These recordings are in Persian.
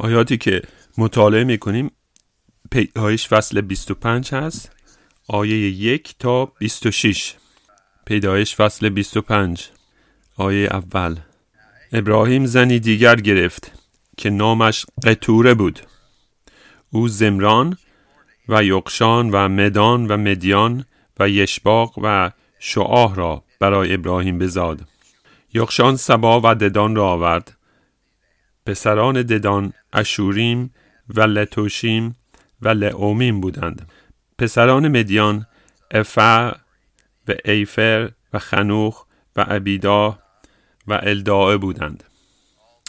آیاتی که مطالعه می‌کنیم پیدایش فصل 25 هست آیه یک تا 26 پیدایش فصل 25 آیه اول. ابراهیم زنی دیگر گرفت که نامش قطوره بود. او زمران و یقشان و مدان و مدیان و یشباق و شعاه را برای ابراهیم بزاد. یقشان سبا و ددان را آورد. پسران ددان اشوریم و لتوشیم و لعومیم بودند. پسران مدیان افع و ایفر و خنوخ و عبیدا و الداعه بودند.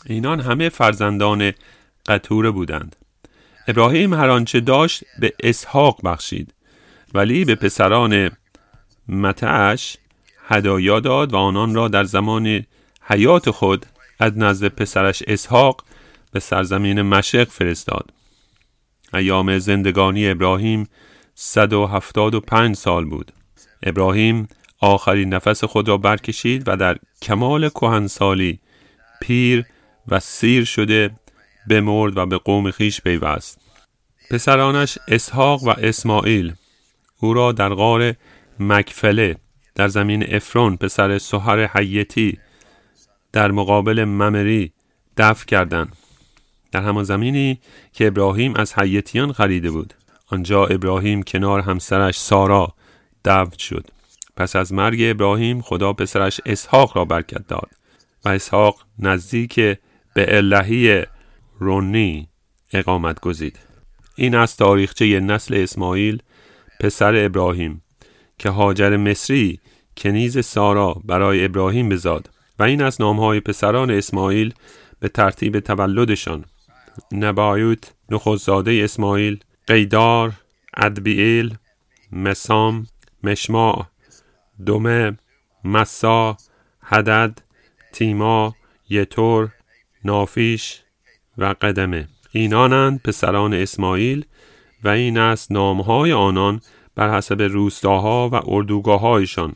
اینان همه فرزندان قطوره بودند. ابراهیم هر آنچه داشت به اسحاق بخشید ولی به پسران متعش هدایا داد و آنان را در زمان حیات خود از نزد پسرش اسحاق به سرزمین مشرق فرستاد. ایام زندگانی ابراهیم 175 سال بود. ابراهیم آخرین نفس خود را برکشید و در کمال کهنسالی پیر و سیر شده بمرد و به قوم خیش پیوست. پسرانش اسحاق و اسماعیل او را در غار مکفله در زمین افرون پسر سهر حیتی در مقابل ممری دفع کردند. در همان زمینی که ابراهیم از حیتیان خریده بود. آنجا ابراهیم کنار همسرش سارا دفن شد. پس از مرگ ابراهیم خدا پسرش اسحاق را برکت داد و اسحاق نزدیک به الهی رونی اقامت گزید. این از تاریخچه نسل اسماعیل پسر ابراهیم که هاجر مصری کنیز سارا برای ابراهیم بزاد. و این از نامهای پسران اسماعیل به ترتیب تولدشان. نبایوت نخوزاده اسماعیل قیدار ادبیل مسام مشماع دومه مسا هدد تیما یتور نافیش و قدمه. اینانند پسران اسماعیل و این است نامهای آنان بر حسب روستاها و اردوگاههایشان.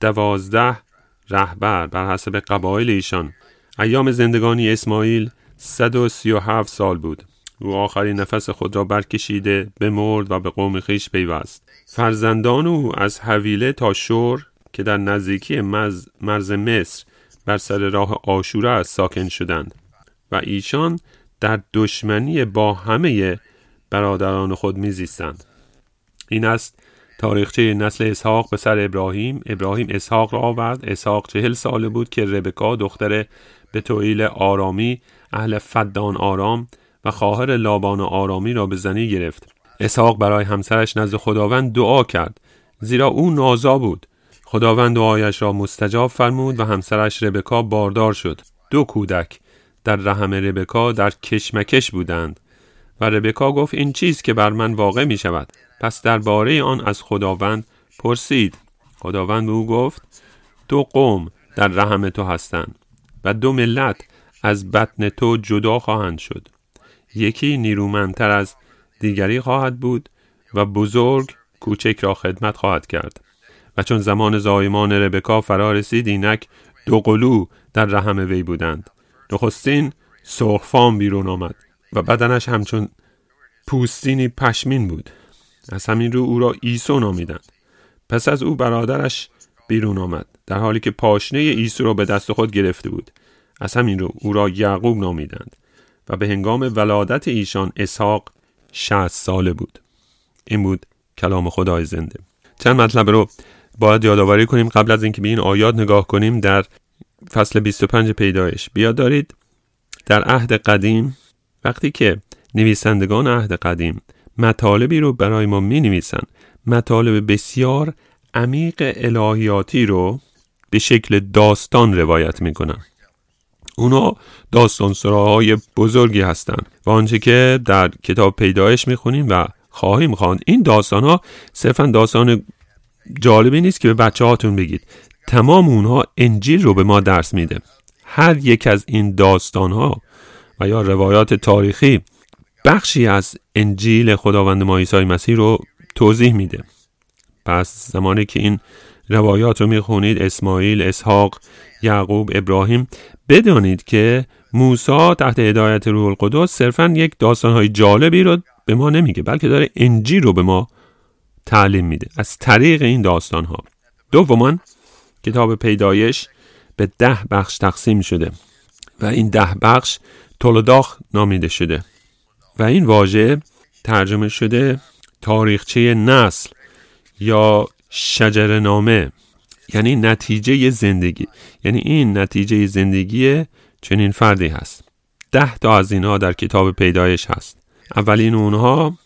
دوازده رهبر بر حسب قبایل ایشان. ایام زندگانی اسماعیل 137 سال بود. او آخرین نفس خود را برکشیده بمرد و به قوم خیش پیوست. فرزندان او از حویله تا شور که در نزدیکی مرز مصر بر سر راه آشوره است ساکن شدند و ایشان در دشمنی با همه برادران خود میزیستند. این است تاریخچه نسل اسحاق به سر ابراهیم. ابراهیم اسحاق را آورد. اسحاق چهل ساله بود که ربکا دختر به آرامی اهل فدان آرام و خواهر لابان آرامی را به زنی گرفت. اسحاق برای همسرش نزد خداوند دعا کرد زیرا او نازا بود. خداوند دعایش را مستجاب فرمود و همسرش ربکا باردار شد. دو کودک در رحم ربکا در کشمکش بودند و ربکا گفت این چیز که بر من واقع می شود پس درباره آن از خداوند پرسید. خداوند به او گفت دو قوم در رحم تو هستند و دو ملت از بطن تو جدا خواهند شد. یکی نیرومندتر از دیگری خواهد بود و بزرگ کوچک را خدمت خواهد کرد. و چون زمان زایمان ربکا فرا رسید اینک دو قلو در رحم وی بودند. نخستین سرخفام بیرون آمد و بدنش همچون پوستینی پشمین بود. از همین رو او را ایسو نامیدند. پس از او برادرش بیرون آمد در حالی که پاشنه ایسو را به دست خود گرفته بود. از همین رو او را یعقوب نامیدند و به هنگام ولادت ایشان اسحاق شهست ساله بود. این بود کلام خدای زنده. چند مطلب رو باید یادآوری کنیم قبل از اینکه به این آیات نگاه کنیم در فصل 25 پیدایش. بیاد دارید در عهد قدیم وقتی که نویسندگان عهد قدیم مطالبی رو برای ما می نویسن مطالب بسیار عمیق الهیاتی رو به شکل داستان روایت می کنن اونا داستان سراهای بزرگی هستند و آنچه که در کتاب پیدایش می‌خونیم و خواهیم خواند این داستان ها صرفا داستان جالبی نیست که به بچه هاتون بگید. تمام اونها انجیل رو به ما درس میده. هر یک از این داستان ها و یا روایات تاریخی بخشی از انجیل خداوند ما عیسی مسیح رو توضیح میده. پس زمانی که این روایات رو می‌خونید اسماعیل، اسحاق، یعقوب، ابراهیم بدانید که موسی تحت هدایت روح القدس صرفا یک داستانهای جالبی رو به ما نمیگه بلکه داره انجیل رو به ما تعلیم میده از طریق این داستان ها دوما کتاب پیدایش به ده بخش تقسیم شده و این ده بخش تولداخ نامیده شده. و این واژه ترجمه شده تاریخچه نسل یا شجر نامه یعنی نتیجه زندگی. یعنی این نتیجه زندگی چنین فردی هست. ده تا از اینها در کتاب پیدایش هست. اولین اونها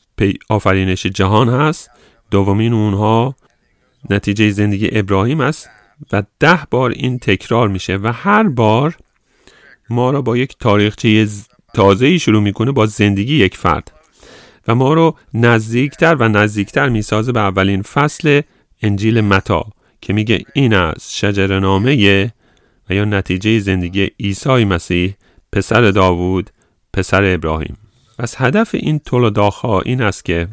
آفرینش جهان هست. دومین اونها نتیجه زندگی ابراهیم است و ده بار این تکرار میشه و هر بار ما را با یک تاریخچه تازه ای شروع می‌کنه با زندگی یک فرد. و ما رو نزدیکتر و نزدیکتر می‌سازه به اولین فصل انجیل متا که میگه این از شجر نامه و یا نتیجه زندگی عیسی مسیح پسر داوود پسر ابراهیم. پس هدف این تولداخا این است که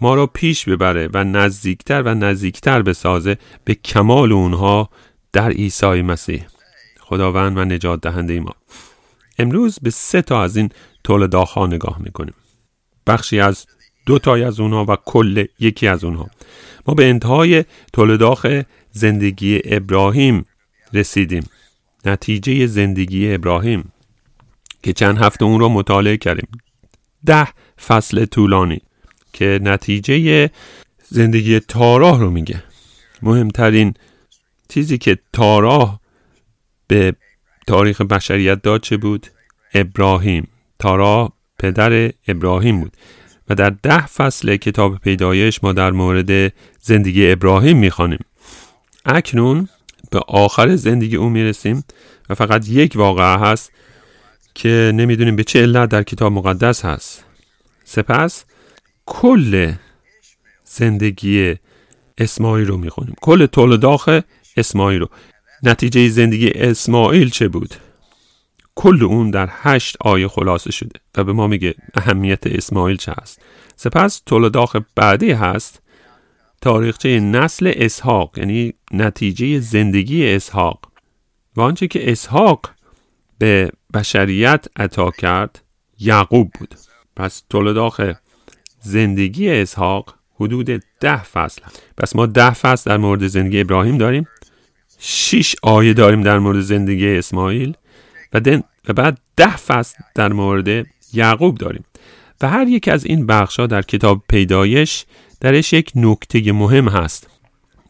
ما را پیش ببره و نزدیکتر و نزدیکتر بسازه به کمال اونها در عیسی مسیح. خداوند و نجات دهنده ما. امروز به سه تا از این تولداخا نگاه می‌کنیم. بخشی از دو تای از اونها و کل یکی از اونها. ما به انتهای تولداخ زندگی ابراهیم رسیدیم. نتیجه زندگی ابراهیم که چند هفته اون رو مطالعه کردیم. ده فصل طولانی که نتیجه زندگی تاراه رو میگه. مهمترین چیزی که تاراه به تاریخ بشریت داد چه بود؟ ابراهیم. تاراه پدر ابراهیم بود. و در ده فصل کتاب پیدایش ما در مورد زندگی ابراهیم می‌خوانیم. اکنون به آخر زندگی او می‌رسیم و فقط یک واقعه هست که نمی‌دونیم به چه علت در کتاب مقدس هست. سپس کل زندگی اسماعیل رو می‌خونیم. کل تولداخ اسماعیل رو. نتیجه زندگی اسماعیل چه بود؟ کل اون در هشت آیه خلاصه شده و به ما میگه اهمیت اسماعیل چه هست سپس تولداخ بعدی هست تاریخچه نسل اسحاق یعنی نتیجه زندگی اسحاق. و آنچه که اسحاق به بشریت عطا کرد یعقوب بود. پس تولداخ زندگی اسحاق حدود ده فصل پس ما ده فصل در مورد زندگی ابراهیم داریم. شش آیه داریم در مورد زندگی اسماعیل و, و بعد ده فصل در مورد یعقوب داریم. و هر یک از این بخش در کتاب پیدایش درش یک نکته مهم هست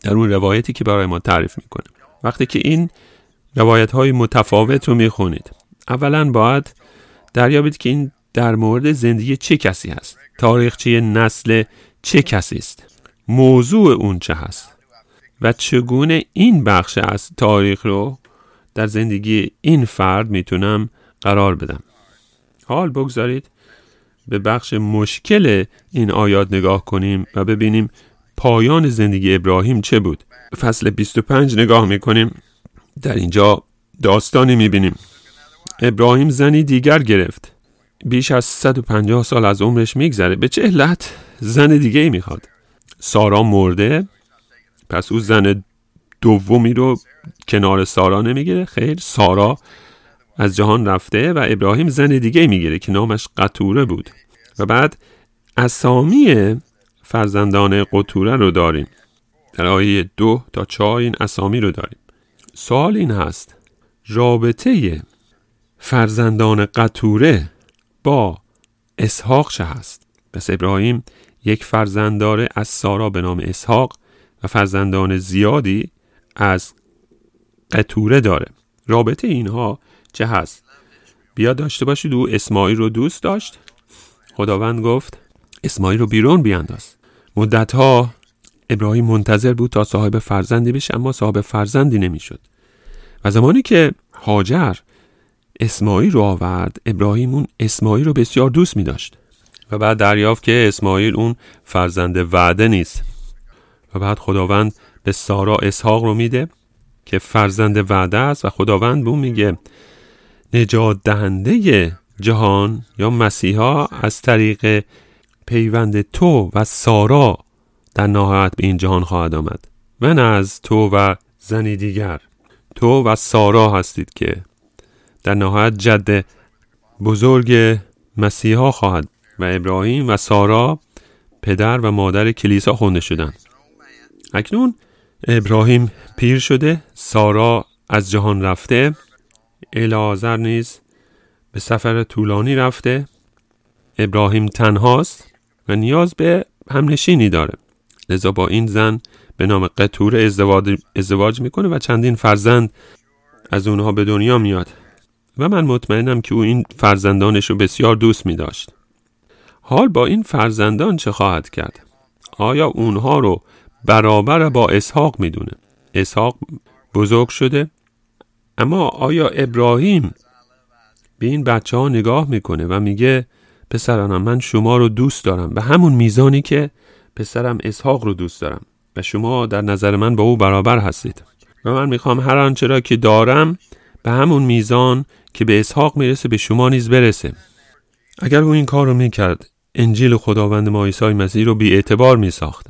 در اون روایتی که برای ما تعریف می‌کنه. وقتی که این روایت های متفاوت رو می‌خونید اولا باید دریابید که این در مورد زندگی چه کسی هست؟ تاریخچه نسل چه کسی است؟ موضوع اون چه هست؟ و چگونه این بخش از تاریخ رو در زندگی این فرد می‌تونم قرار بدم؟ حال بگذارید به بخش مشکل این آیات نگاه کنیم و ببینیم پایان زندگی ابراهیم چه بود. فصل 25 نگاه می‌کنیم. در اینجا داستانی می‌بینیم. ابراهیم زنی دیگر گرفت. بیش از 150 سال از عمرش میگذره. به چه علت؟ زن دیگه ای می‌خواد. سارا مرده. پس او زن دومی رو کنار سارا نمی‌گیره. خیر سارا از جهان رفته و ابراهیم زن دیگه می‌گیره که نامش قطوره بود. و بعد اسامی فرزندان قطوره رو داریم. در آیه دو تا چهار این اسامی رو داریم. سوال این هست رابطه فرزندان قطوره با اسحاق چه هست؟ پس ابراهیم یک فرزند داره از سارا به نام اسحاق فرزندان زیادی از قطوره داره. رابطه اینها چه هست؟ بیا داشته باشید او اسماعیل رو دوست داشت. خداوند گفت اسماعیل رو بیرون بیانداز. مدت ها ابراهیم منتظر بود تا صاحب فرزندی بشه اما صاحب فرزندی نمی‌شد. و زمانی که هاجر اسماعیل رو آورد ابراهیم اون اسماعیل رو بسیار دوست می داشت و بعد دریافت که اسماعیل اون فرزند وعده نیست. و بعد خداوند به سارا اسحاق رو میده که فرزند وعده است و خداوند به اون میگه نجات دهنده جهان یا مسیحا از طریق پیوند تو و سارا در نهایت به این جهان خواهد آمد. نه از تو و زنی دیگر. تو و سارا هستید که در نهایت جد بزرگ مسیحا خواهد و ابراهیم و سارا پدر و مادر کلیسا خونده شدند اکنون ابراهیم پیر شده سارا از جهان رفته الازر نیز به سفر طولانی رفته ابراهیم تنهاست و نیاز به همنشینی داره لذا با این زن به نام قطور ازدواج, ازدواج می‌کنه و چندین فرزند از اونها به دنیا میاد و من مطمئنم که او این فرزندانش رو بسیار دوست می داشت. حال با این فرزندان چه خواهد کرد؟ آیا اونها رو برابر با اسحاق می‌دونه؟ اسحاق بزرگ شده اما آیا ابراهیم به این بچه ها نگاه می‌کنه و میگه پسرانم من شما رو دوست دارم به همون میزانی که پسرم اسحاق رو دوست دارم و شما در نظر من با او برابر هستید و من می‌خوام هر آنچه را که دارم به همون میزان که به اسحاق می‌رسه به شما نیز برسه اگر او این کار رو می‌کرد انجیل خداوند ما عیسی مسیح رو بی اعتبار می ساخت.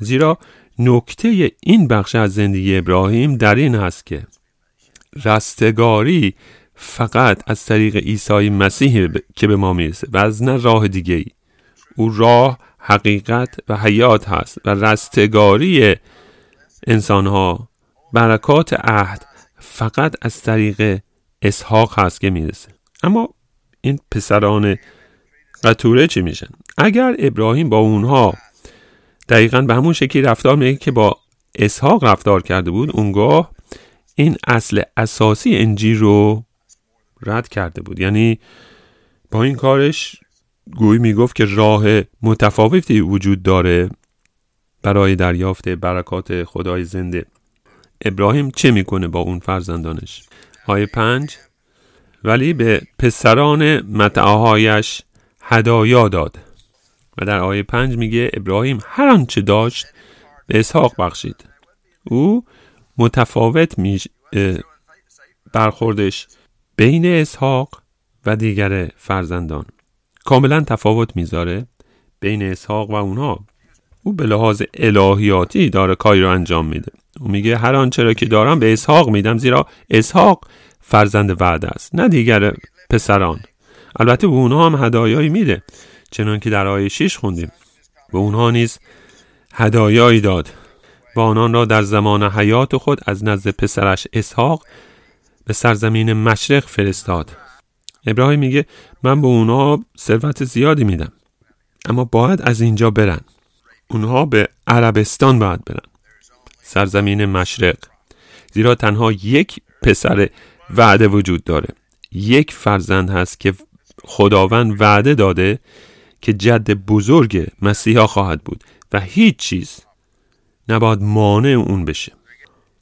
زیرا نکته این بخش از زندگی ابراهیم در این هست که رستگاری فقط از طریق عیسی مسیح که به ما می‌رسه و از نه راه دیگه ای او راه حقیقت و حیات هست و رستگاری انسان ها برکات عهد فقط از طریق اسحاق هست که می‌رسه. اما این پسران قطوره چی میشن؟ اگر ابراهیم با اونها دقیقا به همون شکلی رفتار میگه که با اسحاق رفتار کرده بود اونگاه این اصل اساسی انجیل رو رد کرده بود. یعنی با این کارش گویی می‌گفت که راه متفاوتی وجود داره برای دریافت برکات خدای زنده. ابراهیم چه می‌کنه با اون فرزندانش؟ آیه پنج. ولی به پسران متعهایش هدایا داد. و در آیه پنج میگه ابراهیم هر آنچه داشت به اسحاق بخشید. او متفاوت می برخوردش بین اسحاق و دیگر فرزندان. کاملا تفاوت می‌ذاره بین اسحاق و اونها او به لحاظ الهیاتی داره کاری رو انجام میده. او میگه هر آنچه را که دارم به اسحاق میدم زیرا اسحاق فرزند وعده است نه دیگر پسران. البته به اونها هم هدایایی میده. چنان که در آیه 6 خوندیم. به اونها نیز هدایایی داد. و آنان را در زمان حیات خود از نزد پسرش اسحاق به سرزمین مشرق فرستاد. ابراهیم میگه من به اونها ثروت زیادی میدم اما باید از اینجا برن. اونها به عربستان باید برن. سرزمین مشرق. زیرا تنها یک پسر وعده وجود داره. یک فرزند هست که خداوند وعده داده که جد بزرگ مسیحا خواهد بود و هیچ چیز نباید مانع اون بشه.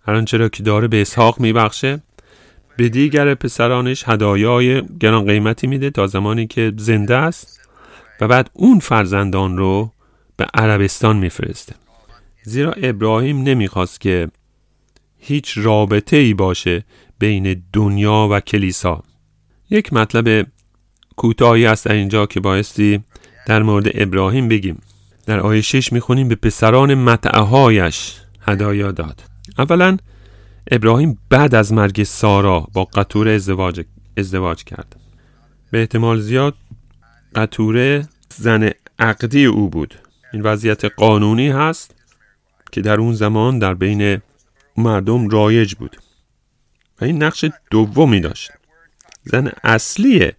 هر آنچه که داره به اسحاق میبخشه به دیگر پسرانش هدایای گران قیمتی میده تا زمانی که زنده است و بعد اون فرزندان رو به عربستان میفرسته. زیرا ابراهیم نمی‌خواست که هیچ رابطه ای باشه بین دنیا و کلیسا. یک مطلب کوتاهی است اینجا که بایستی در مورد ابراهیم بگیم. در آیه 6 می‌خونیم به پسران متعهایش هدایا داد. اولا ابراهیم بعد از مرگ سارا با قطوره ازدواج, ازدواج کرد. به احتمال زیاد قطوره زن عقدی او بود. این وضعیت قانونی هست که در اون زمان در بین مردم رایج بود. و این نقش دومی داشت. زن اصلی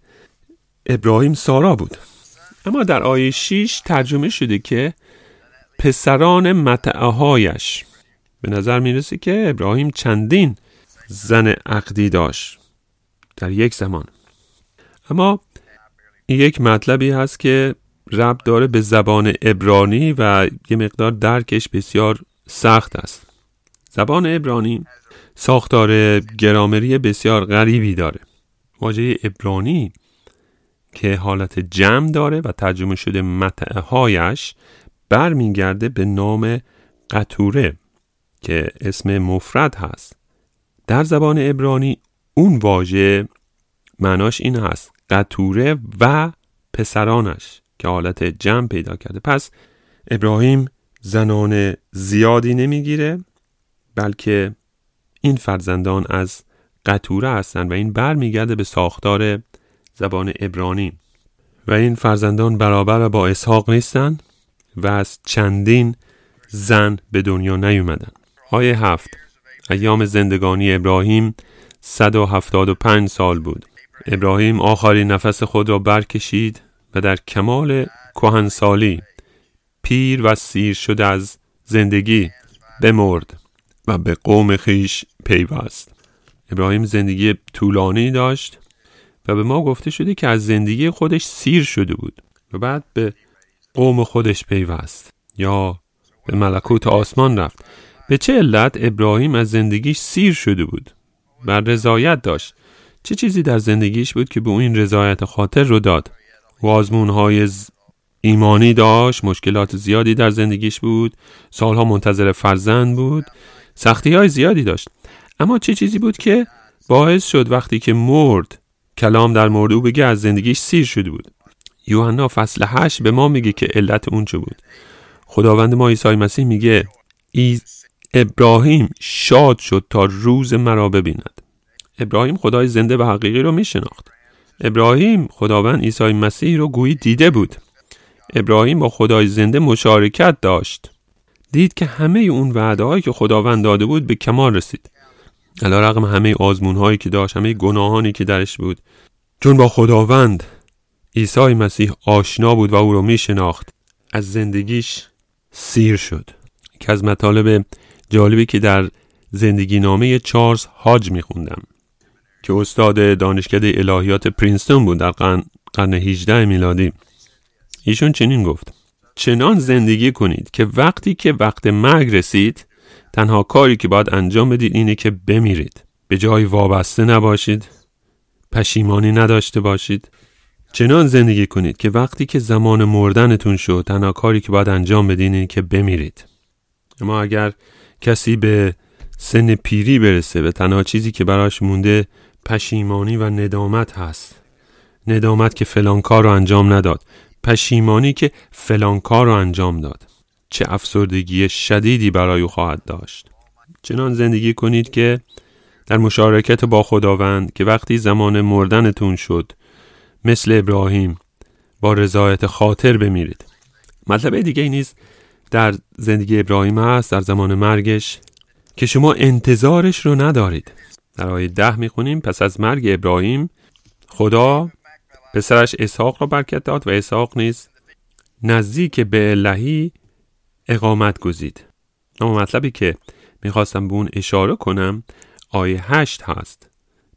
ابراهیم سارا بود. اما در آیه 6 ترجمه شده که پسران متعهایش به نظر می‌رسه که ابراهیم چندین زن عقدی داشت در یک زمان. اما یک مطلبی هست که رب داره به زبان ابرانی و یه مقدار درکش بسیار سخت است. زبان ابرانی ساختار گرامری بسیار غریبی داره. واژه ابرانی که حالت جمع داره و ترجمه شده متعهایش برمیگرده به نام قطوره که اسم مفرد هست. در زبان ابرانی اون واژه معناش این هست قطوره و پسرانش که حالت جمع پیدا کرده. پس ابراهیم زنان زیادی نمی‌گیره بلکه این فرزندان از قطوره هستند و این برمیگرده به ساختار زبان عبرانی. و این فرزندان برابر با اسحاق نیستند و از چندین زن به دنیا نیومدن. آیه هفت. ایام زندگانی ابراهیم 175 سال بود. ابراهیم آخرین نفس خود را برکشید و در کمال کهنسالی پیر و سیر شده از زندگی بمرد و به قوم خیش پیوست. ابراهیم زندگی طولانی داشت و به ما گفته شده که از زندگی خودش سیر شده بود و بعد به قوم خودش پیوست یا به ملکوت آسمان رفت. به چه علت ابراهیم از زندگیش سیر شده بود بر رضایت داشت؟ چه چیزی در زندگیش بود که به اون این رضایت خاطر رو داد؟ و های ایمانی داشت مشکلات زیادی در زندگیش بود سالها منتظر فرزند بود سختی های زیادی داشت. اما چه چیزی بود که باعث شد وقتی که مرد کلام در مورد او بگه از زندگیش سیر شده بود. یوحنا فصل 8 به ما میگه که علت اون چه بود. خداوند ما عیسی مسیح میگه ای ابراهیم شاد شد تا روز مرا ببیند. ابراهیم خدای زنده و حقیقی رو میشناخت. ابراهیم خداوند عیسی مسیح رو گویی دیده بود. ابراهیم با خدای زنده مشارکت داشت. دید که همه اون وعده که خداوند داده بود به کمال رسید. علا رقم همه آزمون هایی که داشت همه گناهانی که درش بود. چون با خداوند عیسی مسیح آشنا بود و او رو می شناخت از زندگیش سیر شد. که از مطالب جالبی که در زندگی نامه چارلز هاج می خوندم که استاد دانشکده الهیات پرینستون بود در قرن, قرن 18 میلادی. ایشون چنین گفت چنان زندگی کنید که وقتی که وقت مرگ رسید تنها کاری که باید انجام بدید اینه که بمیرید. به جای وابسته نباشید. پشیمانی نداشته باشید. چنان زندگی کنید که وقتی که زمان مردنتون شد تنها کاری که باید انجام بدین اینه که بمیرید. اما اگر کسی به سن پیری برسه به تنها چیزی که براش مونده پشیمانی و ندامت هست. ندامت که فلان کار رو انجام نداد. پشیمانی که فلان کار رو انجام داد. چه افسردگی شدیدی برای او خواهد داشت. چنان زندگی کنید که در مشارکت با خداوند که وقتی زمان مردنتون شد مثل ابراهیم با رضایت خاطر بمیرید. مطلب دیگه نیست در زندگی ابراهیم هست در زمان مرگش که شما انتظارش رو ندارید. در آیه ده می‌خونیم پس از مرگ ابراهیم خدا پسرش اسحاق را برکت داد و اسحاق نیز نزدیک به لهی اقامت گزید. اما مطلبی که می‌خواستم به اون اشاره کنم آیه هشت هست.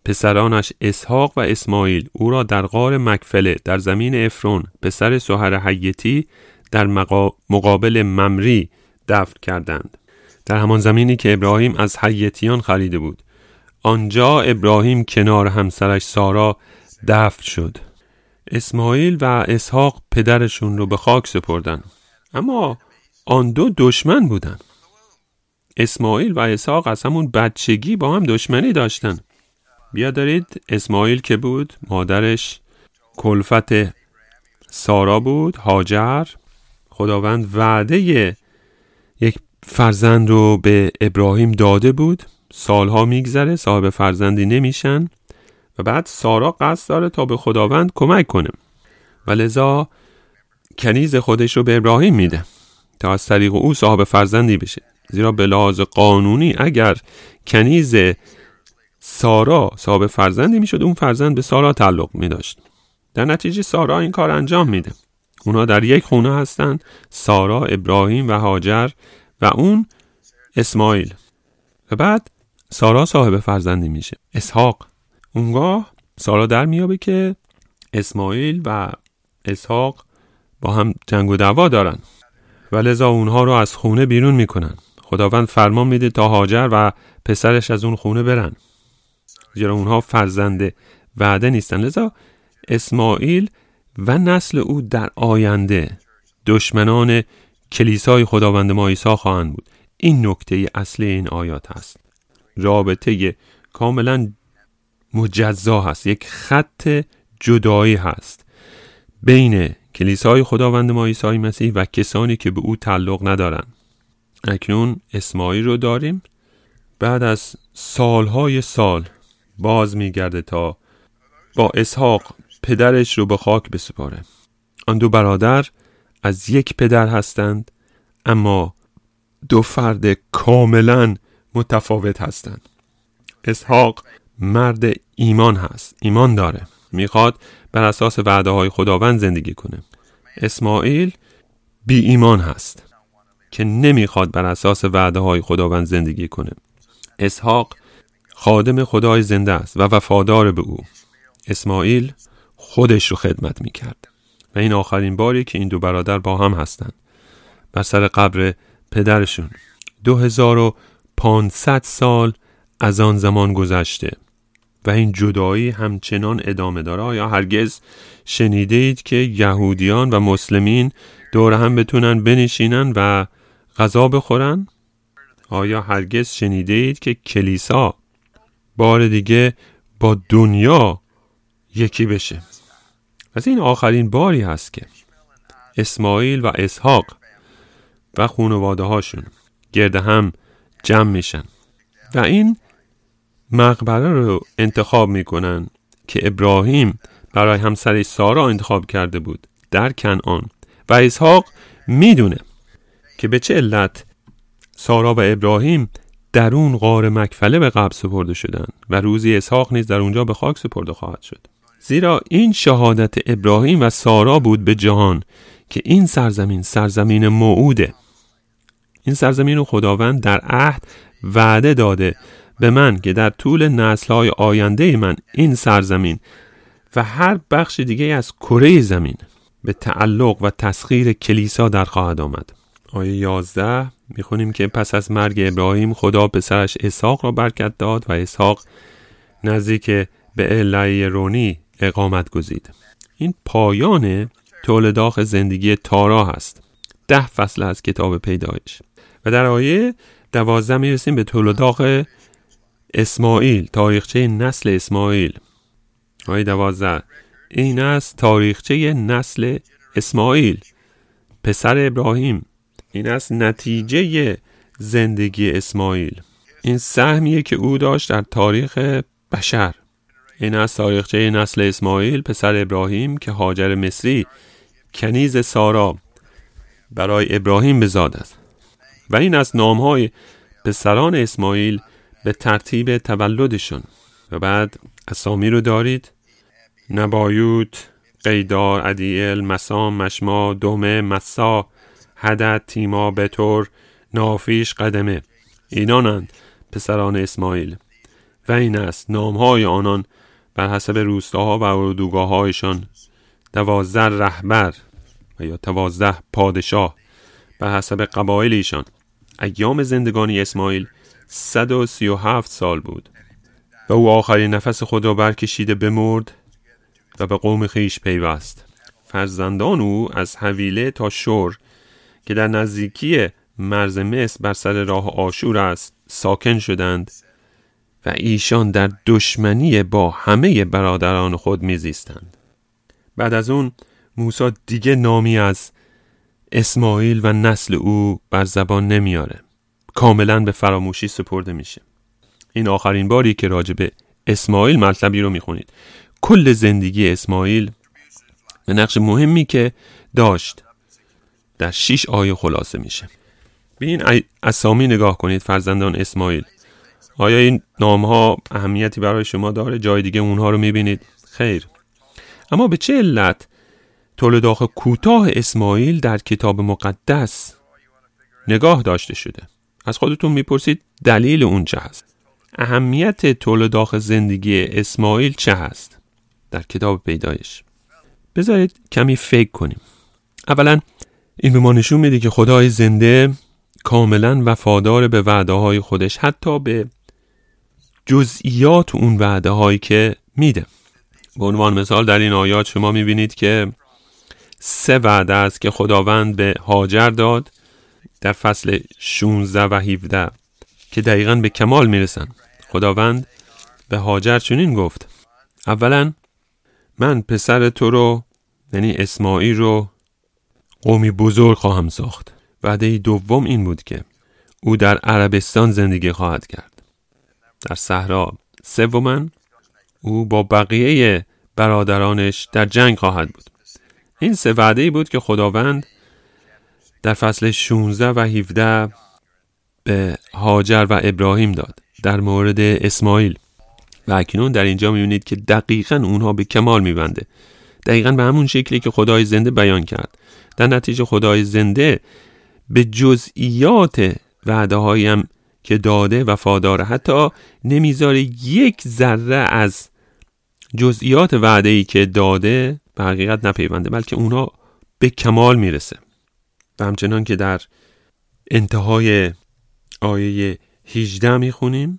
پسرانش اسحاق و اسماعیل او را در غار مکفله در زمین افرون پسر سوهر حیتی در مقابل ممری دفن کردند. در همان زمینی که ابراهیم از حیتیان خریده بود. آنجا ابراهیم کنار همسرش سارا دفن شد. اسماعیل و اسحاق پدرشون رو به خاک سپردن. اما آن دو دشمن بودن. اسماعیل و اسحاق از همون بچگی با هم دشمنی داشتن. بیا دارید اسماعیل که بود؟ مادرش. کلفت سارا بود هاجر. خداوند وعده یک فرزند رو به ابراهیم داده بود. سالها میگذره صاحب فرزندی نمیشن. و بعد سارا قصد داره تا به خداوند کمک کنه. و لذا کنیز خودش رو به ابراهیم میده. تا از طریق او صاحب فرزندی بشه. زیرا به لحاظ قانونی اگر کنیز سارا صاحب فرزندی می‌شد اون فرزند به سارا تعلق می داشت در نتیجه سارا این کار انجام میده. اونا در یک خونه هستند سارا ابراهیم و هاجر و اون اسماعیل. و بعد سارا صاحب فرزندی میشه. اسحاق. اونگاه سارا در میابه که اسماعیل و اسحاق با هم جنگ و دعوا دارن. و لذا اونها رو از خونه بیرون می‌کنن. خداوند فرمان میده تا هاجر و پسرش از اون خونه برن. زیرا اونها فرزند وعده نیستن. لذا اسماعیل و نسل او در آینده دشمنان کلیسای خداوند ما عیسی خواهند بود. این نکته اصلی این آیات است رابطه کاملا مجزا هست. یک خط جدایی هست. بین کلیسای خداوند ما عیسی مسیح و کسانی که به او تعلق ندارند. اکنون اسماعیل رو داریم. بعد از سالهای سال باز میگرده تا با اسحاق پدرش رو به خاک بسپاره. آن دو برادر از یک پدر هستند اما دو فرد کاملا متفاوت هستند. اسحاق مرد ایمان هست ایمان داره. می‌خواد بر اساس وعده های خداوند زندگی کنه. اسماعیل بی ایمان هست که نمی‌خواد بر اساس وعده های خداوند زندگی کنه. اسحاق خادم خدای زنده است و وفادار به او. اسماعیل خودش رو خدمت می‌کرد. و این آخرین باری که این دو برادر با هم هستند. بر سر قبر پدرشون. دو هزار و پانصد سال از آن زمان گذشته. و این جدایی همچنان ادامه داره. آیا هرگز شنیده اید که یهودیان و مسلمین دور هم بتونن بنشینن و غذا بخورن؟ آیا هرگز شنیده اید که کلیسا بار دیگه با دنیا یکی بشه؟ از این آخرین باری هست که اسماعیل و اسحاق و خانواده هاشون گرد هم جمع میشن. و این مقبره رو انتخاب می‌کنن که ابراهیم برای همسرش سارا انتخاب کرده بود در کنعان. و اسحاق می‌دونه که به چه علت سارا و ابراهیم در اون غار مکفله به قبل سپرده شدند و روزی اسحاق نیز در اونجا به خاک سپرده خواهد شد. زیرا این شهادت ابراهیم و سارا بود به جهان که این سرزمین سرزمین موعوده. این سرزمین رو خداوند در عهد وعده داده به من که در طول نسلهای آینده من این سرزمین و هر بخش دیگه از کره زمین به تعلق و تسخیر کلیسا در خواهد آمد. آیه 11 می‌خونیم که پس از مرگ ابراهیم خدا پسرش اسحاق را برکت داد و اسحاق نزدیک به الهی رونی اقامت گزید. این پایان تولداخ زندگی تارا هست. ده فصل از کتاب پیدایش. و در آیه دوازده می‌رسیم به تولداخ اسماعیل تاریخچه نسل اسماعیل. آیه دوازده این است تاریخچه نسل اسماعیل. پسر ابراهیم این است نتیجه زندگی اسماعیل. این سهمیه که او داشت در تاریخ بشر. این از تاریخچه نسل اسماعیل پسر ابراهیم که هاجر مصری کنیز سارا برای ابراهیم بزاد است. و این از نامهای پسران اسماعیل به ترتیب تولدشون. و بعد اسامی رو دارید. نبایوت قیدار عدیل مسام مشما دومه مسا هدد تیما بطور نافیش قدمه. اینانند پسران اسماعیل. و این است نامهای آنان بر حسب روستاها و اردوگاه هایشان دوازده رهبر و یا دوازده پادشاه بر حسب قبایل ایشان. ایام زندگانی اسماعیل 137 سال بود و او آخرین نفس خود را برکشیده بمرد و به قوم خیش پیوست. فرزندان او از حویله تا شور که در نزدیکی مرز مصر بر سر راه آشور است ساکن شدند و ایشان در دشمنی با همه برادران خود میزیستند. بعد از اون موسی دیگه نامی از اسماعیل و نسل او بر زبان نمیاره کاملا به فراموشی سپرده میشه. این آخرین باری که راجع به اسماعیل مطلبی رو می‌خونید. کل زندگی اسماعیل به نقش مهمی که داشت در شیش آیه خلاصه میشه. به این اسامی نگاه کنید فرزندان اسماعیل. آیا این نام ها اهمیتی برای شما داره؟ جای دیگه اونها رو می‌بینید. خیر. اما به چه علت تولداخ کوتاه اسماعیل در کتاب مقدس نگاه داشته شده؟ از خودتون می‌پرسید دلیل اون چه هست؟ اهمیت تولداخ زندگی اسماعیل چه هست؟ در کتاب پیدایش. بذارید کمی فکر کنیم. اولا این به ما نشون میده که خدای زنده کاملا وفادار به وعده های خودش حتی به جزئیات اون وعده هایی که میده. به عنوان مثال در این آیات شما می‌بینید که سه وعده است که خداوند به هاجر داد در فصل 16 و 17 که دقیقا به کمال می‌رسن. خداوند به هاجر چنین گفت. اولا من پسر تو رو یعنی اسماعیل رو قومی بزرگ خواهم ساخت. وعده دوم این بود که او در عربستان زندگی خواهد کرد. در صحرا سوما او با بقیه برادرانش در جنگ خواهد بود. این سه وعده ای بود که خداوند در فصل 16 و 17 به هاجر و ابراهیم داد در مورد اسماعیل. و اکنون در اینجا می‌بینید که دقیقا اونها به کمال میبنده. دقیقا به همون شکلی که خدای زنده بیان کرد. در نتیجه خدای زنده به جزئیات وعده هایم که داده وفاداره حتی نمی‌ذاره یک ذره از جزئیات وعده ای که داده به حقیقت نپیونده بلکه اونها به کمال می‌رسه. همچنان که در انتهای آیه 18 می‌خونیم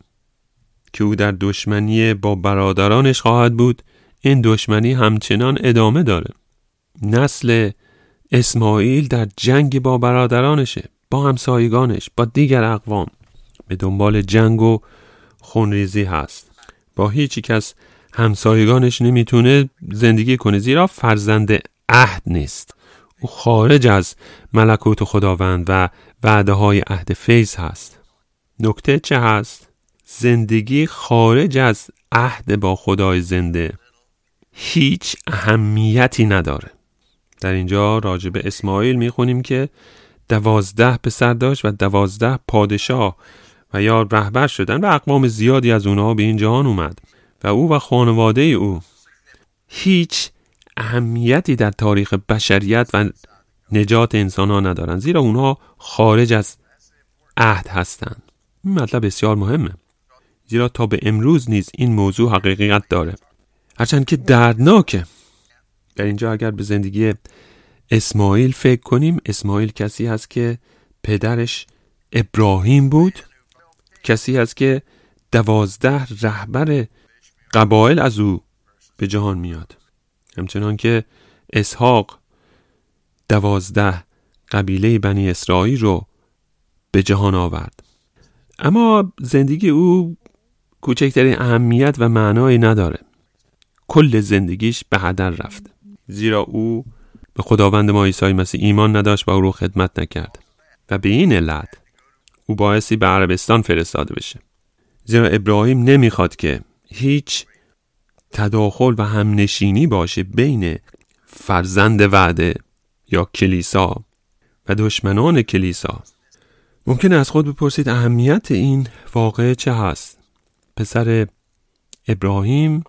که او در دشمنی با برادرانش خواهد بود. این دشمنی همچنان ادامه داره. نسل اسماعیل در جنگ با برادرانشه با همسایگانش با دیگر اقوام. به دنبال جنگ و خونریزی هست. با هیچ کس همسایگانش نمی‌تونه زندگی کنه زیرا فرزند عهد نیست. او خارج از ملکوت خداوند و وعده های عهد فیض هست. نکته چه هست؟ زندگی خارج از عهد با خدای زنده هیچ اهمیتی نداره. در اینجا راجع به اسماعیل می‌خونیم که دوازده پسر داشت و دوازده پادشاه و یا رهبر شدن و اقوام زیادی از اونها به این جهان اومد. و او و خانواده او هیچ اهمیتی در تاریخ بشریت و نجات انسان ها ندارن. زیرا اونها خارج از عهد هستند این مطلب بسیار مهمه. زیرا تا به امروز نیز این موضوع حقیقت داره. هرچند که دردناکه. در اینجا اگر به زندگی اسماعیل فکر کنیم اسماعیل کسی هست که پدرش ابراهیم بود. کسی هست که دوازده رهبر قبایل از او به جهان میاد. همچنان که اسحاق دوازده قبیله بنی اسرائیل رو به جهان آورد. اما زندگی او کوچکترین اهمیت و معنایی نداره. کل زندگیش به هدر رفت. زیرا او به خداوند ما عیسی مسیح ایمان نداشت و او رو خدمت نکرد. و به این علت او باعثی به عربستان فرستاده بشه. زیرا ابراهیم نمی‌خواد که هیچ تداخل و همنشینی باشه بین فرزند وعده یا کلیسا و دشمنان کلیسا. ممکنه از خود بپرسید اهمیت این واقعه چه هست؟ پسر ابراهیم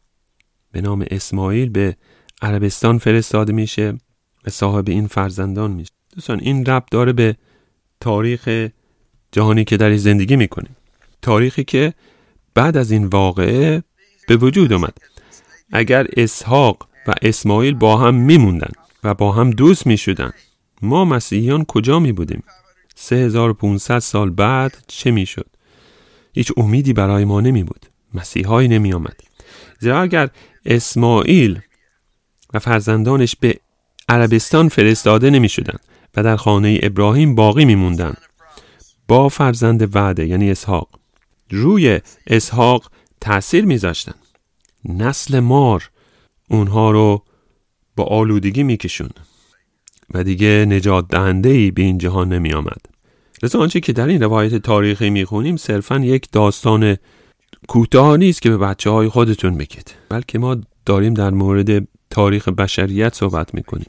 به نام اسماعیل به عربستان فرستاده میشه و صاحب این فرزندان میشه. دوستان این ربط داره به تاریخ جهانی که در زندگی می‌کنیم. تاریخی که بعد از این واقعه به وجود اومد. اگر اسحاق و اسماعیل با هم میموندن و با هم دوست می‌شدن. ما مسیحیان کجا می بودیم 3500 سال بعد چه می‌شد؟ هیچ امیدی برای ما نمی بود مسیحایی نمی آمد زیرا اگر اسماعیل و فرزندانش به عربستان فرستاده نمی شدن و در خانه ابراهیم باقی می موندن با فرزند وعده یعنی اسحاق روی اسحاق تأثیر میذاشتن. نسل مار اونها رو با آلودگی میکشون. و دیگه نجات دهنده ای به این جهان نمی آمد. لذا آنچه که در این روایت تاریخی می‌خونیم صرفا یک داستان کوتاه نیست که به بچه های خودتون بگید. بلکه ما داریم در مورد تاریخ بشریت صحبت می‌کنیم.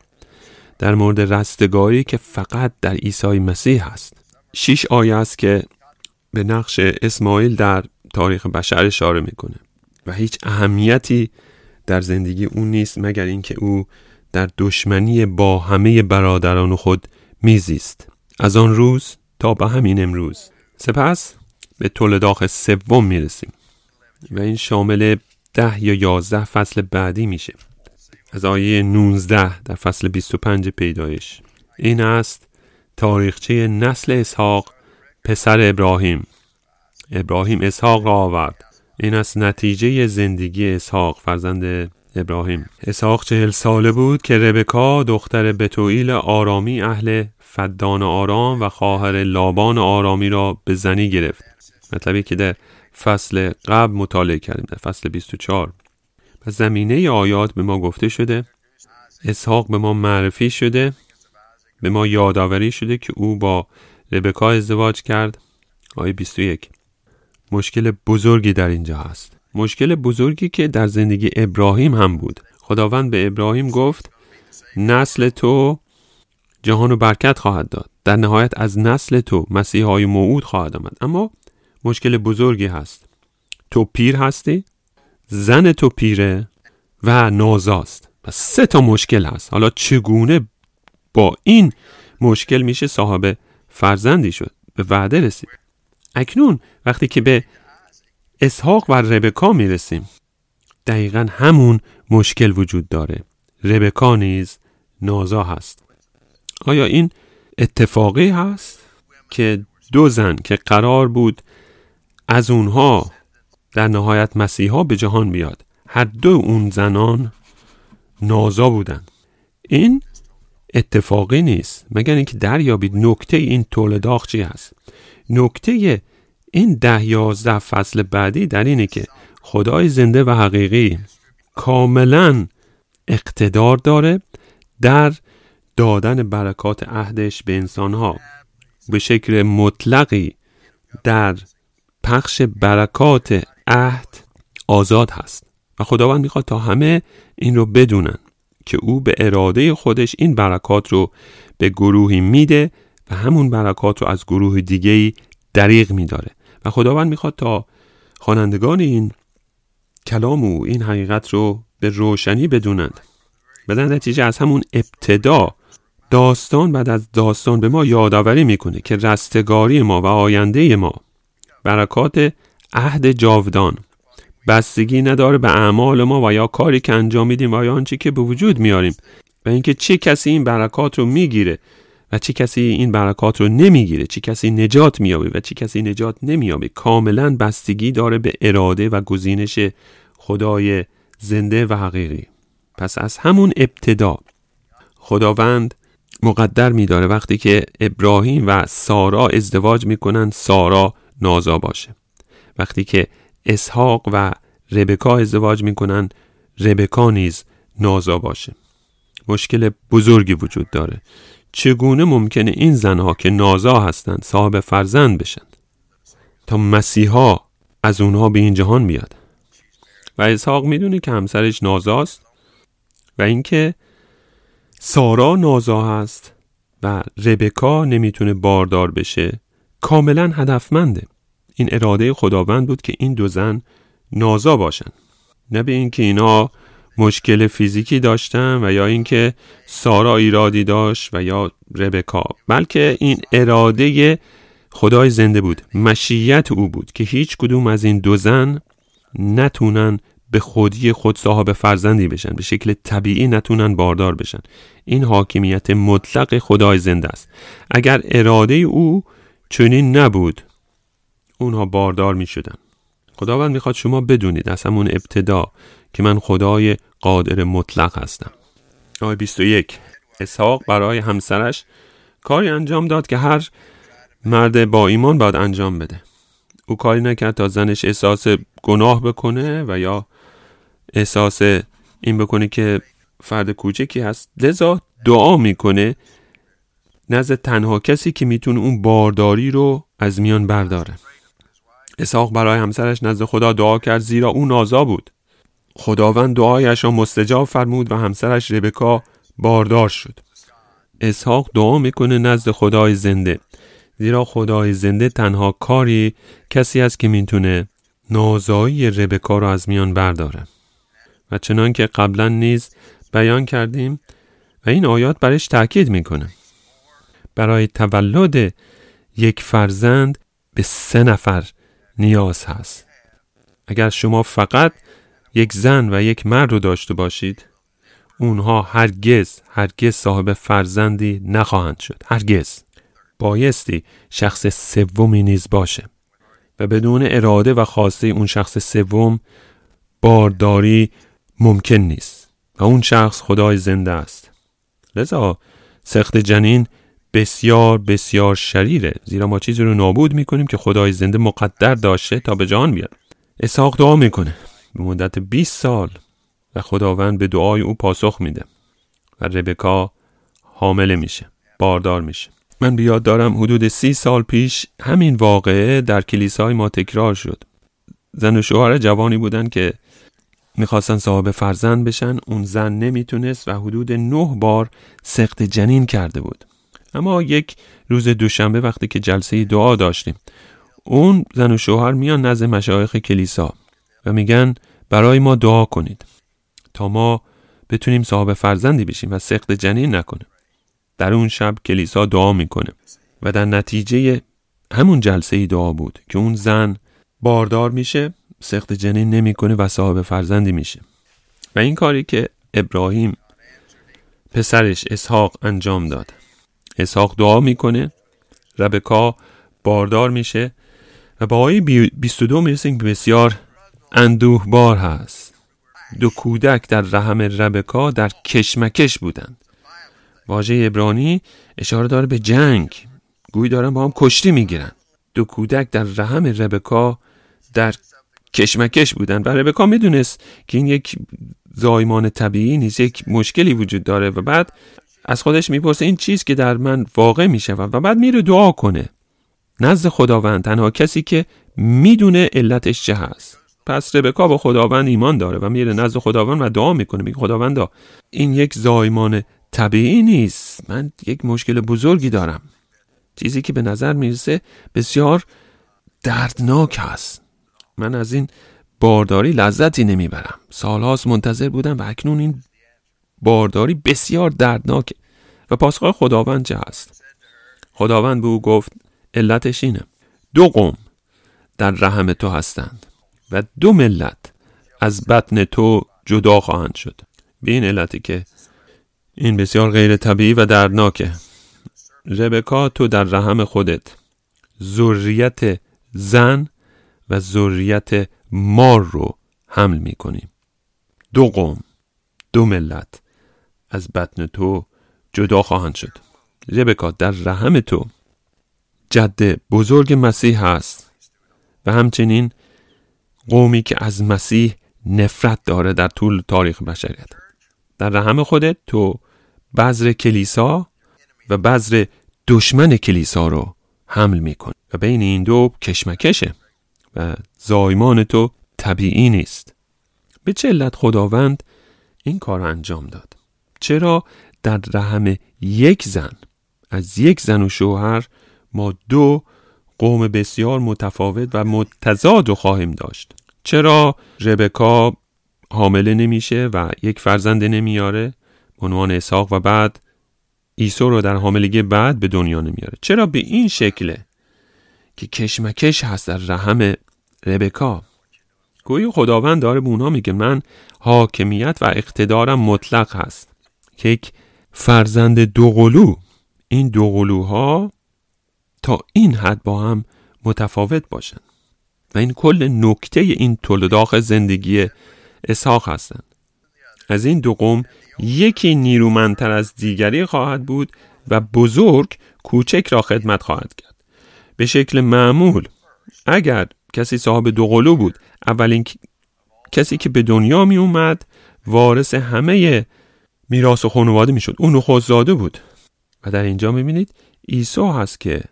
در مورد رستگاری که فقط در عیسی مسیح هست. شیش آیه است که به نقش اسماعیل در تاریخ بشر اشاره می‌کنه. و هیچ اهمیتی در زندگی او نیست مگر اینکه او در دشمنی با همه برادران خود میزیست. از آن روز تا به همین امروز. سپس به تولداخ سوم می‌رسیم و این شامل ده یا یازده فصل بعدی میشه. از آیه 19 در فصل 25 پیدایش. این است تاریخچه نسل اسحاق پسر ابراهیم. ابراهیم اسحاق را آورد. این است نتیجه زندگی اسحاق فرزند ابراهیم. اسحاق چهل ساله بود که ربکا دختر بتوئیل آرامی اهل فدان آرام و خواهر لابان آرامی را به زنی گرفت. مطلبی که در فصل قبل مطالعه کردیم در فصل 24 و زمینه آیات به ما گفته شده اسحاق به ما معرفی شده به ما یادآوری شده که او با ربکا ازدواج کرد. آیه 21 مشکل بزرگی در اینجا هست. مشکل بزرگی که در زندگی ابراهیم هم بود. خداوند به ابراهیم گفت نسل تو جهان و برکت خواهد داد. در نهایت از نسل تو مسیح های موعود خواهد آمد. اما مشکل بزرگی هست. تو پیر هستی؟ زن تو پیره و نازاست. و سه تا مشکل هست. حالا چگونه با این مشکل میشه صاحب فرزندی شد؟ به وعده رسید. اکنون وقتی که به اسحاق و ربکا می‌رسیم دقیقا همون مشکل وجود داره. ربکا نیز نازا هست. آیا این اتفاقی هست که دو زن که قرار بود از اونها در نهایت مسیحا به جهان بیاد هر دو اون زنان نازا بودند این اتفاقی نیست. مگر اینکه دریابید نکته این تولداغ چی هست؟ نکته این ده یازده فصل بعدی در اینه که خدای زنده و حقیقی کاملا اقتدار داره در دادن برکات عهدش به انسانها. به شکل مطلقی در پخش برکات عهد آزاد هست. و خداوند می‌خواد تا همه این رو بدونن که او به اراده خودش این برکات رو به گروهی میده و همون برکات رو از گروه دیگه دریغ میداره. و خداوند می‌خواد تا خوانندگان این کلام او این حقیقت رو به روشنی بدونند. و در نتیجه از همون ابتدا داستان بعد از داستان به ما یادآوری می‌کنه که رستگاری ما و آینده ما برکات عهد جاودان بستگی نداره به اعمال ما و یا کاری که انجام میدیم و یا آنچه که به وجود میاریم و اینکه چه کسی این برکات رو می‌گیره. و چه کسی این برکات رو نمی‌گیره چه کسی نجات میابه و چه کسی نجات نمیابه. کاملا بستگی داره به اراده و گزینش خدای زنده و حقیقی. پس از همون ابتدا خداوند مقدر میداره وقتی که ابراهیم و سارا ازدواج می‌کنن سارا نازا باشه. وقتی که اسحاق و ربکا ازدواج می‌کنن ربکا نیز نازا باشه. مشکل بزرگی وجود داره. چگونه ممکنه این زنها که نازا هستند صاحب فرزند بشن؟ تا مسیحا از اونها به این جهان بیاد و اسحاق می‌دونه که همسرش نازاست؟ و اینکه سارا نازا هست و ربکا نمی‌تونه باردار بشه کاملا هدفمنده. این اراده خداوند بود که این دو زن نازا باشن. نه به اینکه اینا مشکل فیزیکی داشتن و یا اینکه سارا ایرادی داشت و یا ربکا. بلکه این اراده خدای زنده بود. مشیت او بود که هیچ کدوم از این دو زن نتونن به خودی خود صاحب فرزندی بشن. به شکل طبیعی نتونن باردار بشن. این حاکمیت مطلق خدای زنده است. اگر اراده او چنین نبود اونها باردار می شدن خداوند می‌خواد شما بدونید. از همون ابتدا که من خدای قادر مطلق هستم. آیه 21 اسحاق برای همسرش کاری انجام داد که هر مرد با ایمان باید انجام بده. او کاری نکرد تا زنش احساس گناه بکنه و یا احساس این بکنه که فرد کوچکی هست. لذا دعا می‌کنه نزد تنها کسی که می‌تونه اون بارداری رو از میان برداره. اسحاق برای همسرش نزد خدا دعا کرد زیرا او نازا بود. خداوند دعایش را مستجاب فرمود و همسرش ربکا باردار شد. اسحاق دعا می‌کنه نزد خدای زنده. زیرا خدای زنده تنها کاری کسی است که می‌تونه نازایی ربکا را از میان برداره. و چنان که قبلا نیز بیان کردیم و این آیات برش تاکید می‌کنه. برای تولد یک فرزند به سه نفر نیاز هست. اگر شما فقط یک زن و یک مرد رو داشته باشید. اونها هرگز هرگز صاحب فرزندی نخواهند شد. هرگز. بایستی شخص سومی نیز باشه. و بدون اراده و خواسته اون شخص سوم بارداری ممکن نیست. و اون شخص خدای زنده است. لذا سخت جنین بسیار بسیار شریره. زیرا ما چیزی رو نابود می‌کنیم که خدای زنده مقدر داشته تا به جان بیاد. اسحاق دعا می‌کنه. به مدت 20 سال و خداوند به دعای او پاسخ میده و ربکا حامله میشه باردار میشه. من بیاد دارم حدود سی سال پیش همین واقعه در کلیسای ما تکرار شد. زن و شوهر جوانی بودن که می‌خواستن صاحب فرزند بشن اون زن نمی‌تونست و حدود نه بار سخت جنین کرده بود. اما یک روز دوشنبه وقتی که جلسه دعا داشتیم اون زن و شوهر میان نزد مشایخ کلیسا. و میگن برای ما دعا کنید تا ما بتونیم صاحب فرزندی بشیم و سخت جنین نکنه. در اون شب کلیسا دعا می‌کنه و در نتیجه همون جلسه دعا بود که اون زن باردار میشه سخت جنین نمی‌کنه و صاحب فرزندی میشه. و این کاری که ابراهیم پسرش اسحاق انجام داد. اسحاق دعا می‌کنه ربکا باردار میشه و با آیه 22 می‌رسیم که بسیار اندوهبار هست. دو کودک در رحم ربکا در کشمکش بودند. واژه ابرانی اشاره داره به جنگ. گویی دارن با هم کشتی می‌گیرن. دو کودک در رحم ربکا در کشمکش بودن و ربکا می‌دونست که این یک زایمان طبیعی نیست یک مشکلی وجود داره و بعد از خودش می‌پرسه این چیز که در من واقع میشه و بعد میره دعا کنه. نزد خداوند تنها کسی که می‌دونه علتش چه هست. پس ربکا با خداوند ایمان داره و میره نزد خداوند و دعا می‌کنه. میگه خداوندا این یک زایمان طبیعی نیست. من یک مشکل بزرگی دارم. چیزی که به نظر می‌رسه بسیار دردناک هست من از این بارداری لذتی نمی‌برم. سالهاست منتظر بودم و اکنون این بارداری بسیار دردناک و پاسخهای خداوند چه هست خداوند به او گفت علتش اینه. دو قوم در رحم تو هستند. و دو ملت از بطن تو جدا خواهند شد. به این علتی که این بسیار غیر طبیعی و دردناکه. ربکا تو در رحم خودت ذریت زن و ذریت مار رو حمل می کنیم دو قوم دو ملت از بطن تو جدا خواهند شد. ربکا در رحم تو جد بزرگ مسیح هست و همچنین قومی که از مسیح نفرت داره در طول تاریخ بشریت. در رحم خودت تو بذر کلیسا و بذر دشمن کلیسا رو حمل میکن و بین این دو کشمکشه و زایمان تو طبیعی نیست. به چه علت خداوند این کار انجام داد؟ چرا در رحم یک زن از یک زن و شوهر ما دو قوم بسیار متفاوت و متضاد خواهیم داشت. چرا ربکا حامله نمیشه و یک فرزند نمیاره؟ عنوان اسحاق و بعد عیسی رو در حاملگی بعد به دنیا نمیاره. چرا به این شکله که کشمکش هست در رحم ربکا؟ گویی خداوند داره به اونا میگه من حاکمیت و اقتدارم مطلق هست. که یک فرزند دوقلو. این دوقلوها تا این حد با هم متفاوت باشن و این کل نکته این تولداخ زندگی اسحاق هستند از این دو قوم یکی نیرومندتر از دیگری خواهد بود و بزرگ کوچک را خدمت خواهد کرد. به شکل معمول اگر کسی صاحب دو قلو بود اولین کسی که به دنیا می اومد وارث همه میراث خانواده می‌شد. اون نخست زاده بود. و در اینجا می‌بینید عیسی هست که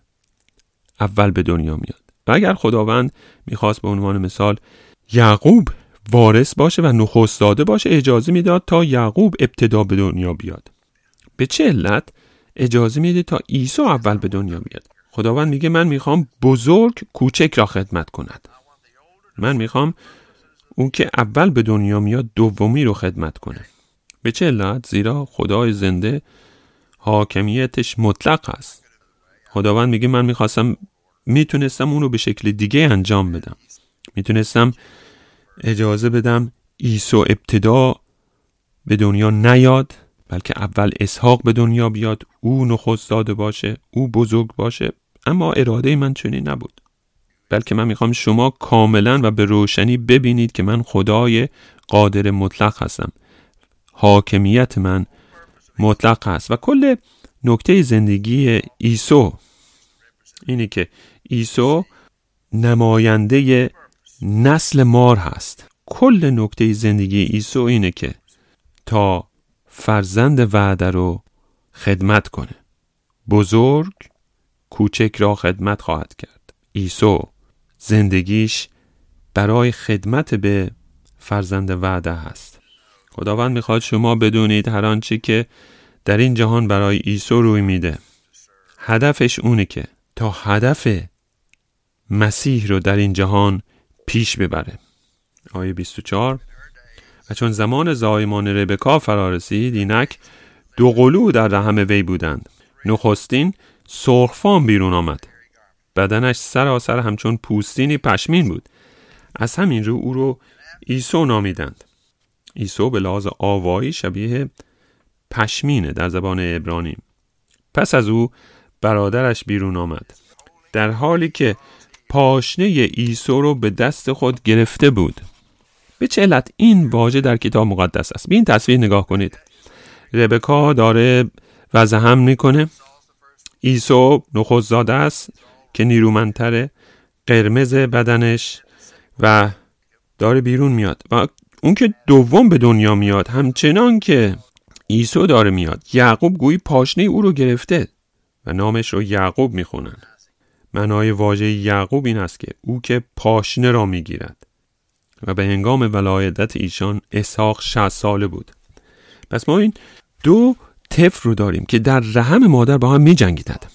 اول به دنیا میاد. و اگر خداوند می‌خواست به عنوان مثال یعقوب وارث باشه و نخست داده باشه اجازه می‌داد تا یعقوب ابتدا به دنیا بیاد. به چه علت اجازه میده تا عیسی اول به دنیا بیاد؟ خداوند میگه من می‌خوام بزرگ کوچک را خدمت کند. من می‌خوام اون که اول به دنیا میاد دومی رو خدمت کنه. به چه علت؟ زیرا خدای زنده حاکمیتش مطلق است. خداوند میگه من می‌خواستم می‌تونستم اون رو به شکل دیگه انجام بدم. می‌تونستم اجازه بدم عیسی ابتدا به دنیا نیاد بلکه اول اسحاق به دنیا بیاد او نخست داده باشه او بزرگ باشه. اما اراده من چنین نبود. بلکه من می‌خوام شما کاملا و به روشنی ببینید که من خدای قادر مطلق هستم. حاکمیت من مطلق هست. و کل نکته زندگی عیسی اینه که عیسی نماینده نسل مار هست. کل نکته زندگی عیسی اینه که تا فرزند وعده رو خدمت کنه. بزرگ کوچک را خدمت خواهد کرد. عیسی زندگیش برای خدمت به فرزند وعده هست. خداوند می‌خواد شما بدونید هر آنچه که در این جهان برای عیسی روی میده. هدفش اونه که تا هدف مسیح رو در این جهان پیش ببره. آیه 24 و چون زمان زایمان ربکا فرا رسید اینک دو قلو در رحم وی بودند. نخستین سرخفام بیرون آمد. بدنش سراسر همچون پوستینی پشمین بود. از همین رو او رو ایسو نامیدند. ایسو به لحاظ آوایی شبیه پشمینه در زبان عبرانی. پس از او برادرش بیرون آمد. در حالی که پاشنه ایسو رو به دست خود گرفته بود. به چه علت این واژه در کتاب مقدس است؟ به این تصویر نگاه کنید. ربکا داره وضع هم می‌کنه. ایسو نخوز زاده است که نیرومندتره قرمز بدنش و داره بیرون میاد. و اون که دوم به دنیا میاد همچنان که ایسو داره میاد. یعقوب گویی پاشنه او رو گرفته و نامش رو یعقوب می‌خونن. معنای واژه یعقوب این است که او که پاشنه را می‌گیرد. و به هنگام ولایدت ایشان اسحاق 60 ساله بود. پس ما این دو طفل رو داریم که در رحم مادر با هم می جنگیدند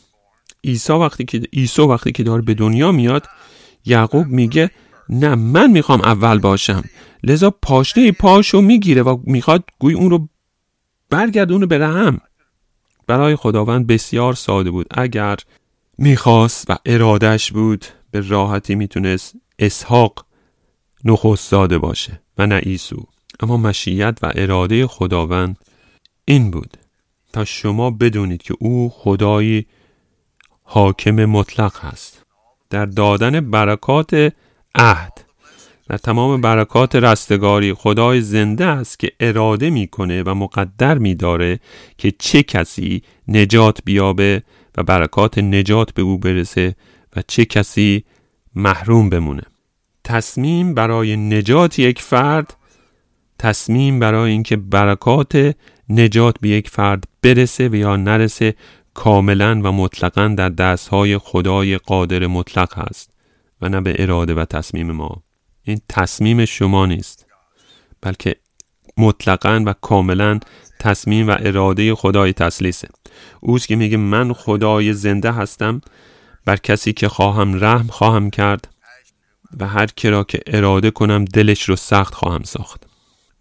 عیسی وقتی که عیسی وقتی که داره به دنیا میاد یعقوب میگه نه من می‌خوام اول باشم. لذا پاشنه پاشو می‌گیره و می‌خواد گوی اون رو برگردونه به رحم. برای خداوند بسیار ساده بود. اگر می‌خواست و ارادش بود به راحتی می‌تونست اسحاق نخست زاده باشه و نه ایسو اما مشیت و اراده خداوند این بود. تا شما بدونید که او خدای حاکم مطلق هست. در دادن برکات عهد. در تمام برکات رستگاری خدای زنده است که اراده می‌کنه و مقدر میداره که چه کسی نجات بیابه و برکات نجات به او برسه و چه کسی محروم بمونه. تصمیم برای نجات یک فرد تصمیم برای اینکه برکات نجات به یک فرد برسه و یا نرسه کاملا و مطلقا در دستهای خدای قادر مطلق هست و نه به اراده و تصمیم ما. این تصمیم شما نیست. بلکه مطلقا و کاملا تصمیم و اراده خدای تسلیسه. اوست که میگه من خدای زنده هستم بر کسی که خواهم رحم خواهم کرد و هر کرا که اراده کنم دلش رو سخت خواهم ساخت.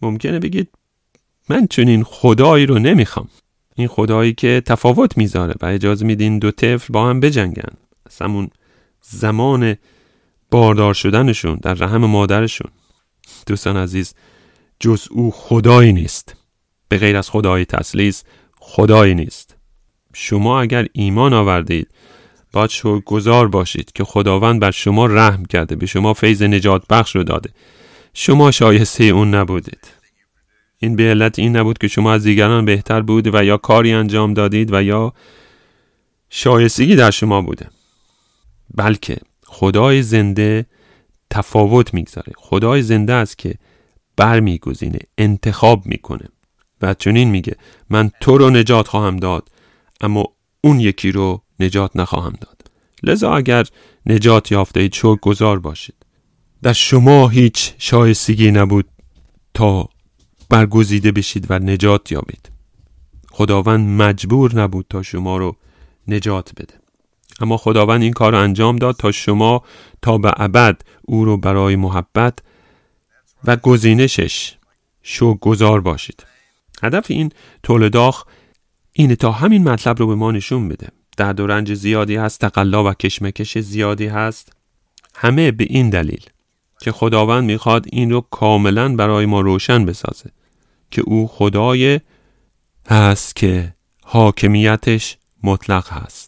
ممکنه بگید من چنین خدایی رو نمی‌خوام. این خدایی که تفاوت می‌ذاره و اجازه میدین دو طفل با هم بجنگن. از زمان باردار شدنشون در رحم مادرشون. دوستان عزیز جز او خدایی نیست. به غیر از خدای تسلیس خدایی نیست. شما اگر ایمان آوردید باید گذار باشید که خداوند بر شما رحم کرده به شما فیض نجات بخش رو داده. شما شایسته اون نبودید. این به علت این نبود که شما از دیگران بهتر بود و یا کاری انجام دادید و یا شایستگی در شما بوده. بلکه خدای زنده تفاوت می‌گذاره. خدای زنده است که برمیگزینه انتخاب می‌کنه. و چنین میگه من تو رو نجات خواهم داد اما اون یکی رو نجات نخواهم داد. لذا اگر نجات یافته اید شکر گذار باشید. در شما هیچ شایستگی نبود تا برگزیده بشید و نجات یابید. خداوند مجبور نبود تا شما رو نجات بده. اما خداوند این کار رو انجام داد تا شما تا به ابد او رو برای محبت و گزینشش شو گذار باشید. هدف این تولداخ اینه تا همین مطلب رو به ما نشون بده. درد و رنج زیادی هست تقلا و کشمکش زیادی هست. همه به این دلیل که خداوند می‌خواد این رو کاملا برای ما روشن بسازه که او خدای هست که حاکمیتش مطلق هست.